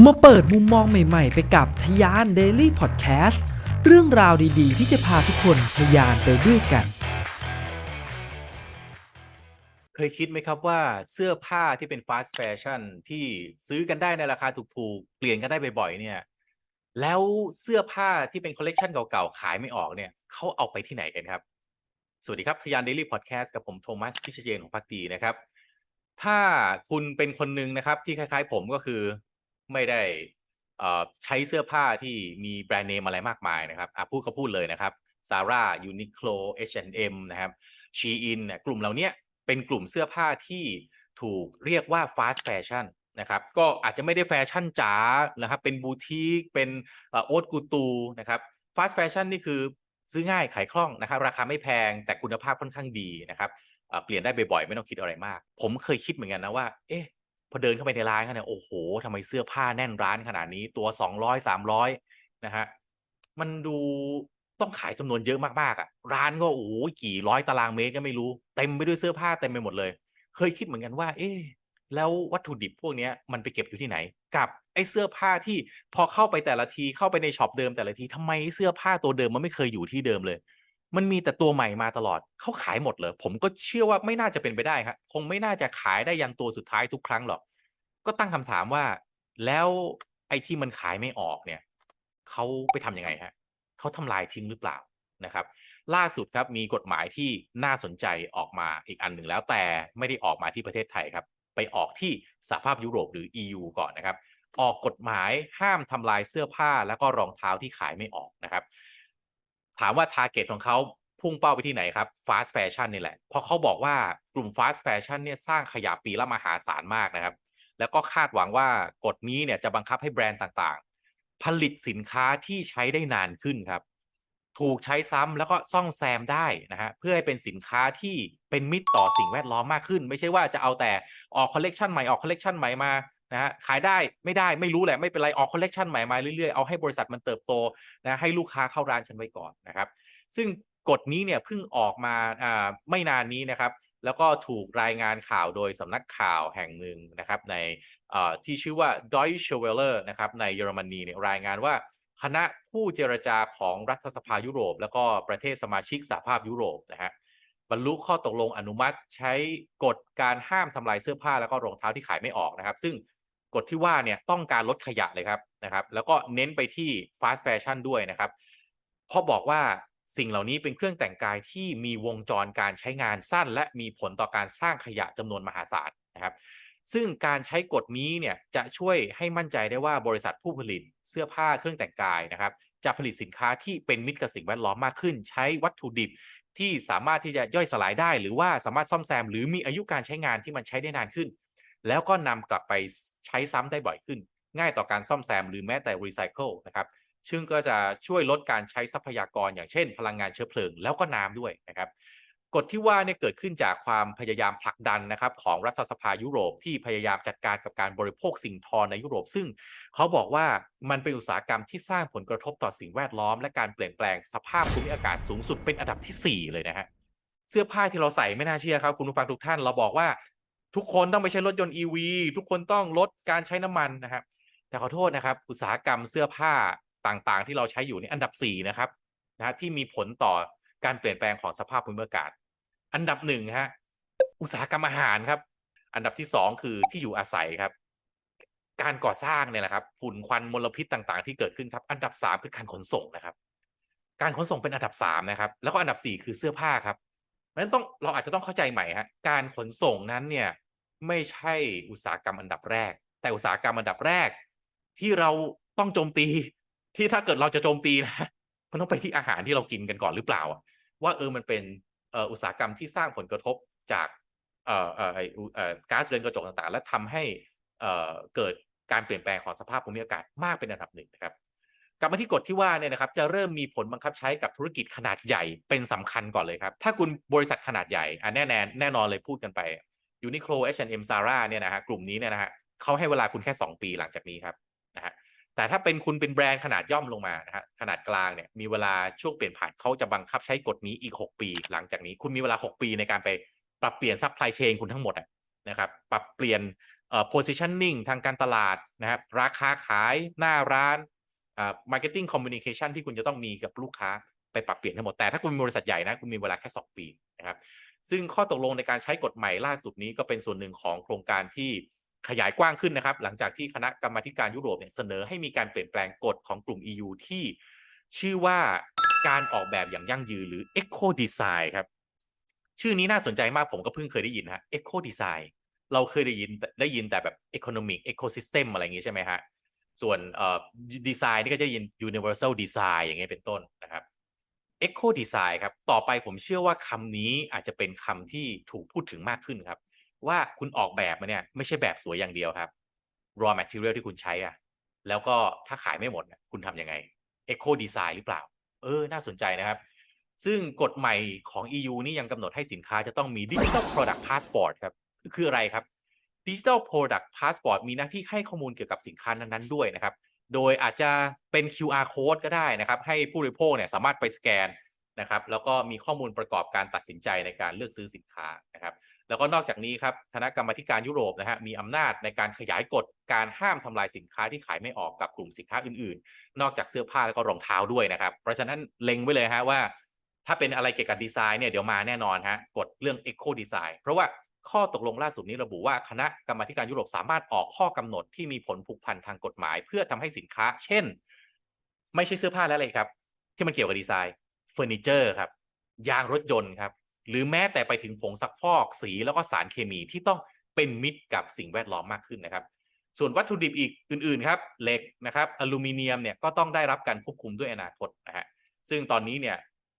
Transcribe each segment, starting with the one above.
มาเปิดมุมมองใหม่ๆ ไปกับทยาน Daily Podcast เรื่องราวดีๆ ที่จะพาทุกคนทยานไปด้วยกัน เคยคิดไหมครับว่าเสื้อผ้าที่เป็นฟาสต์แฟชั่นที่ซื้อกันได้ในราคาถูกๆ เปลี่ยนกันได้บ่อยๆ เนี่ย แล้วเสื้อผ้าที่เป็นคอลเลกชันเก่าๆ ขายไม่ออกเนี่ยเขาเอาไปที่ไหนกันครับ สวัสดีครับทยาน Daily Podcast กับผมโทมัสพิชเยนทร์ หงษ์ภักดีนะครับ ถ้าคุณเป็นคนหนึ่งนะครับที่คล้ายๆ ผมก็คือ ไม่ได้อ่อใช้เสื้อผ้าที่มีแบรนด์เนมอะไรมากมายนะครับอะพูดก็พูดเลยนะครับซาร่ายูนิโคล H&M นเอ็มนะครับ Shein เนี่ยกลุ่มเหล่าเนี้ยเป็นกลุ่มเสื้อผ้าที่ถูกเรียกว่าฟาสต์แฟชั่นนะครับก็อาจจะไม่ได้แฟชั่นจ๋านะครับเป็นบูติกเป็น haute couture นะครับฟาสต์แฟชั่นนี่คือซื้อง่ายขายคล่องนะครับราคาไม่แพงแต่คุณภาพค่อนข้างดีนะครับอ่อเปลี่ยนได้บ่อยๆ ไม่ต้องคิดอะไรมาก ผมเคยคิดเหมือนกันนะว่า เอ๊ะ พอเดินเข้าไปในร้านเขาเนี่ยโอ้โหทำไมเสื้อผ้าแน่นร้านขนาดนี้ตัวสองร้อยสามร้อยนะฮะมันดูต้องขายจำนวนเยอะมากๆอะ ร้านก็โอ้โหกี่ร้อยตารางเมตรก็ไม่รู้เต็มไปด้วยเสื้อผ้าเต็มไปหมดเลย เคยคิดเหมือนกันว่า เอ๊ะแล้ววัตถุดิบพวกเนี้ยมันไปเก็บอยู่ที่ไหน กับไอ้เสื้อผ้าที่พอเข้าไปแต่ละทีเข้าไปใน shop เดิมแต่ละทีทำไมเสื้อผ้าตัวเดิมมันไม่เคยอยู่ที่เดิมเลย มันมีแต่ตัวใหม่มาตลอดเขาขายหมดเลยผมก็เชื่อว่าไม่น่าจะเป็นไปได้ครับคงไม่น่าจะขายได้ยันตัวสุดท้ายทุกครั้งหรอก ก็ตั้งคำถามว่า แล้วไอ้ที่มันขายไม่ออกเนี่ยเขาไปทำยังไงฮะเขาทำลายทิ้งหรือเปล่านะครับ ล่าสุดครับมีกฎหมายที่น่าสนใจออกมาอีกอันหนึ่งแล้วแต่ไม่ได้ออกมาที่ประเทศไทยครับ ไปออกที่สหภาพยุโรปหรือ EU ก่อนนะครับ ออกกฎหมายห้ามทำลายเสื้อผ้าแล้วก็รองเท้าที่ขายไม่ออกนะครับ ถามว่า target ของเขาพุ่งเป้าไปที่ไหนครับฟาสต์แฟชั่นนี่แหละ เพราะเขาบอกว่ากลุ่มฟาสต์แฟชั่นเนี่ยสร้างขยะปีละมหาศาลมากนะครับ แล้วก็คาดหวังว่ากฎนี้เนี่ยจะบังคับให้แบรนด์ต่างๆ ผลิตสินค้าที่ใช้ได้นานขึ้นครับ ถูกใช้ซ้ำแล้วก็ซ่อมแซมได้นะฮะเพื่อให้เป็นสินค้าที่เป็นมิตรต่อสิ่งแวดล้อมมากขึ้น ไม่ใช่ว่าจะเอาแต่ออกคอลเลกชันใหม่ออกคอลเลกชันใหม่มา นะฮะขายได้ไม่ได้ไม่รู้แหละไม่เป็นไรออกคอลเลกชันใหม่มาเรื่อยๆ เอาให้บริษัทมันเติบโตนะให้ลูกค้าเข้าร้านฉันไว้ก่อนนะครับ ซึ่งกฎนี้เนี่ยเพิ่งออกมาอ่าไม่นานนี้นะครับ แล้วก็ถูกรายงานข่าวโดยสำนักข่าวแห่งหนึ่งนะครับ ในเอ่อที่ชื่อว่า Deutsche Welle นะครับในเยอรมนีเนี่ยรายงานว่าคณะผู้เจรจาของรัฐสภายุโรป แล้วก็ประเทศสมาชิกสหภาพยุโรปนะฮะบรรลุข้อตกลงอนุมัติใช้กฎการห้ามทำลายเสื้อผ้าแล้วก็รองเท้าที่ขายไม่ออกนะครับ ซึ่ง กฎที่ว่าเนี่ยต้องการลดขยะเลยครับนะครับ แล้วก็เน้นไปที่ fast fashion ด้วยนะครับเพราะบอกว่าสิ่งเหล่านี้เป็นเครื่องแต่งกายที่มีวงจรการใช้งานสั้น และมีผลต่อการสร้างขยะจำนวนมหาศาลนะครับซึ่งการใช้กฎนี้เนี่ยจะช่วยให้มั่นใจได้ว่าบริษัทผู้ผลิตเสื้อผ้าเครื่องแต่งกายนะครับจะผลิตสินค้าที่เป็นมิตรกับสิ่งแวดล้อมมากขึ้น ใช้วัตถุดิบที่สามารถที่จะย่อยสลายได้ หรือว่าสามารถซ่อมแซม หรือมีอายุการใช้งานที่มันใช้ได้นานขึ้น แล้วก็นำกลับไปใช้ซ้ำได้บ่อยขึ้น ง่ายต่อการซ่อมแซมหรือแม้แต่รีไซเคิลนะครับซึ่งก็จะช่วยลดการใช้ทรัพยากรอย่างเช่น พลังงานเชื้อเพลิงแล้วก็น้ำด้วยนะครับกฎที่ว่าเนี่ยเกิดขึ้นจากความพยายามผลักดันนะครับของรัฐสภายุโรปที่พยายามจัดการกับการบริโภคสิ่งทอในยุโรป ซึ่งเขาบอกว่ามันเป็นอุตสาหกรรมที่สร้างผลกระทบต่อสิ่งแวดล้อม และการเปลี่ยนแปลงสภาพภูมิอากาศสูงสุดเป็นอันดับทีสี่4 เลยนะฮะเสื้อผ้าที่เราใส่ไม่น่าเชื่อครับ คุณผู้ฟังทุกท่านเราบอกว่า ทุกคนต้องไปใช้รถยนต์ EV ทุกคนต้องลดการใช้น้ำมันนะครับ แต่ขอโทษนะครับ อุตสาหกรรมเสื้อผ้าต่างๆ ที่เราใช้อยู่นี่อันดับสี่นะครับนะฮะที่มีผลต่อการเปลี่ยนแปลงของสภาพภูมิอากาศ อันดับหนึ่งฮะอุตสาหกรรมอาหารครับ อันดับที่สองคือที่อยู่อาศัยครับ การก่อสร้างเนี่ยแหละครับฝุ่นควันมลพิษต่างๆ ที่เกิดขึ้นครับ อันดับสามคือการขนส่งนะครับ การขนส่งเป็นอันดับสามนะครับ แล้วก็อันดับสี่คือเสื้อผ้าครับเพราะฉะนั้นต้องเราอาจจะต้องเข้าใจใหม่ฮะการขนส่งนั้นเนี่ย ไม่ใช่อุตสาหกรรมอันดับแรก แต่อุตสาหกรรมอันดับแรก ที่เราต้องโจมตี ที่ถ้าเกิดเราจะโจมตีนะมันต้องไปที่อาหารที่เรากินกันก่อนหรือเปล่าว่าเออมันเป็นอุตสาหกรรมที่สร้างผลกระทบจากก๊าซเรือนกระจกต่างๆ และทำให้เกิดการเปลี่ยนแปลงของสภาพภูมิอากาศมากเป็นอันดับหนึ่งนะครับกลับมาที่กฎที่ว่าเนี่ยนะครับ จะเริ่มมีผลบังคับใช้กับธุรกิจขนาดใหญ่เป็นสำคัญก่อนเลยครับ ถ้าคุณบริษัทขนาดใหญ่อะแน่แน่แน่นอนเลยพูดกันไป Uniqlo H&M Zara เอ็มซาร่าเนี่ยนะฮะกลุ่มนี้เนี่ยนะฮะเขาให้เวลาคุณแค่ 2 ปีหลังจากนี้ครับนะฮะแต่ถ้าเป็นคุณเป็นแบรนด์ขนาดย่อมลงมานะฮะขนาดกลางเนี่ยมีเวลาช่วงเปลี่ยนผ่านเขาจะบังคับใช้กฎนี้อีก 6 ปี หลังจากนี้คุณมีเวลา 6 ปีในการไปปรับเปลี่ยน supply chain คุณทั้งหมดนะครับปรับเปลี่ยนเอ่อ positioning ทางการตลาดนะครับราคาขายหน้าร้านอ่า marketing communication ที่คุณจะต้องมีกับลูกค้าไปปรับเปลี่ยนทั้งหมดแต่ถ้าคุณมีบริษัทใหญ่นะคุณมีเวลาแค่ 2 ปีนะครับ ซึ่งข้อตกลงในการใช้กฎใหม่ล่าสุดนี้ก็เป็นส่วนหนึ่งของโครงการที่ขยายกว้างขึ้นนะครับ หลังจากที่คณะกรรมาการยุโรปเนี่ยเสนอให้มีการเปลี่ยนแปลงกฎของกลุ่ม EU ที่ชื่อว่าการออกแบบอย่างยั่งยืนหรือ Eco Design ครับ ชื่อนี้น่าสนใจมากผมก็เพิ่งเคยได้ยินฮะ Eco Design เราเคยได้ยินได้ยินแต่แบบ Economic Ecosystem อะไรอย่างงี้ใช่ไหมฮะส่วนเอ่อดีไซน์นี่ก็จะยิน Universal Design อย่างเงี้ยเป็นต้นนะครับ Eco Design ครับ ต่อไปผมเชื่อว่าคำนี้อาจจะเป็นคำที่ถูกพูดถึงมากขึ้นครับ ว่าคุณออกแบบมาเนี่ยไม่ใช่แบบสวยอย่างเดียวครับ raw material ที่คุณใช้อะแล้วก็ถ้าขายไม่หมดเนี่ยคุณทำยังไง Eco Design หรือเปล่า เออ น่าสนใจนะครับ ซึ่งกฎใหม่ของ EU นี่ยังกำหนดให้สินค้าจะต้องมี Digital Product Passport ครับ คืออะไรครับ Digital Product Passport มีหน้าที่ให้ข้อมูลเกี่ยวกับสินค้านั้นๆด้วยนะครับ โดยอาจจะเป็น QR code ก็ได้นะครับ ให้ผู้บริโภคเนี่ยสามารถไปสแกนนะครับ แล้วก็มีข้อมูลประกอบการตัดสินใจในการเลือกซื้อสินค้านะครับ แล้วก็นอกจากนี้ครับคณะกรรมาธิการยุโรปนะฮะมีอำนาจในการขยายกฎการห้ามทำลายสินค้าที่ขายไม่ออกกับกลุ่มสินค้าอื่นๆ นอกจากเสื้อผ้าแล้วก็รองเท้าด้วยนะครับ เพราะฉะนั้นเล็งไว้เลยฮะว่า ถ้าเป็นอะไรเกี่ยวกับดีไซน์เนี่ยเดี๋ยวมาแน่นอนฮะกฎเรื่อง Eco Design เพราะว่า ข้อตกลงล่าสุดนี้ระบุว่าคณะกรรมาการยุโรปสามารถออกข้อกำหนดที่มีผลผูกพันทางกฎหมาย เพื่อทำให้สินค้า เช่น ไม่ใช่เสื้อผ้าแล้วเลยครับ ที่มันเกี่ยวกับดีไซน์เฟอร์นิเจอร์ครับ ยางรถยนต์ครับ หรือแม้แต่ไปถึงผงซักฟอกสีแล้วก็สารเคมีที่ต้องเป็นมิตรกับสิ่งแวดล้อมมากขึ้นนะครับ ส่วนวัตถุดิบอีกอื่น ๆ ครับ เหล็กนะครับ อลูมิเนียมเนี่ยก็ต้องได้รับการควบคุมด้วยอนาคตนะฮะซึ่งตอนนี้เนี่ย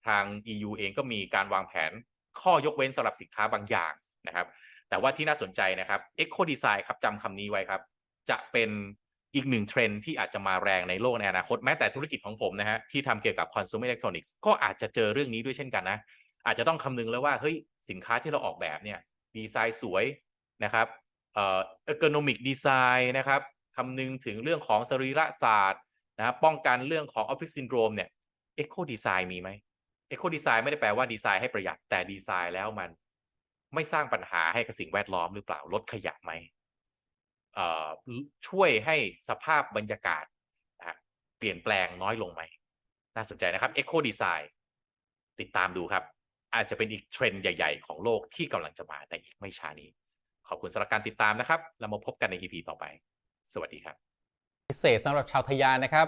ทาง EU เองก็มีการวางแผนข้อยกเว้นสำหรับสินค้าบางอย่าง นะครับ แต่ว่าที่น่าสนใจนะครับ Eco Design ครับจำคำนี้ไว้ครับ จะเป็นอีกหนึ่งเทรนที่อาจจะมาแรงในโลกในอนาคตแม้แต่ธุรกิจของผมนะฮะที่ทำเกี่ยวกับ consumer electronics ก็อาจจะเจอเรื่องนี้ด้วยเช่นกันนะ อาจจะต้องคำนึงแล้วว่าเฮ้ยสินค้าที่เราออกแบบเนี่ยดีไซน์สวยนะครับเอ่อ ergonomic design นะครับคำนึงถึงเรื่องของสรีระศาสตร์นะครับป้องกันเรื่องของ office syndrome เนี่ย eco design มีไหม eco design ไม่ได้แปลว่าดีไซน์ให้ประหยัดแต่ดีไซน์แล้วมัน ไม่สร้างปัญหาให้กับสิ่งแวดล้อมหรือเปล่าลดขยะไหมช่วยให้สภาพบรรยากาศนะเปลี่ยนแปลงน้อยลงไหม น่าสนใจนะครับ eco design ติดตามดูครับ อาจจะเป็นอีกเทรนด์ใหญ่ ๆ ของโลกที่กำลังจะมาในอีกไม่ช้านี้ ขอบคุณสำหรับการติดตามนะครับ แล้วมาพบกันใน EP ต่อไป สวัสดีครับ พิเศษสำหรับชาวทยานนะครับ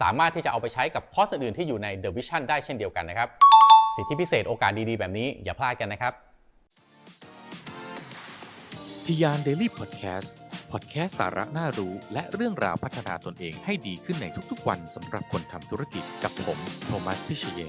สามารถที่จะเอาไปใช้กับคอร์สอื่นที่อยู่ใน The Vision ได้เช่นเดียวกันนะครับ สิทธิพิเศษโอกาสดีๆ แบบนี้อย่าพลาดกันนะครับทยาน Daily Podcast พอดแคสต์สาระน่ารู้ และเรื่องราวพัฒนาตนเองให้ดีขึ้นในทุกๆ วันสำหรับคนทำธุรกิจกับผม โทมัสพิเชย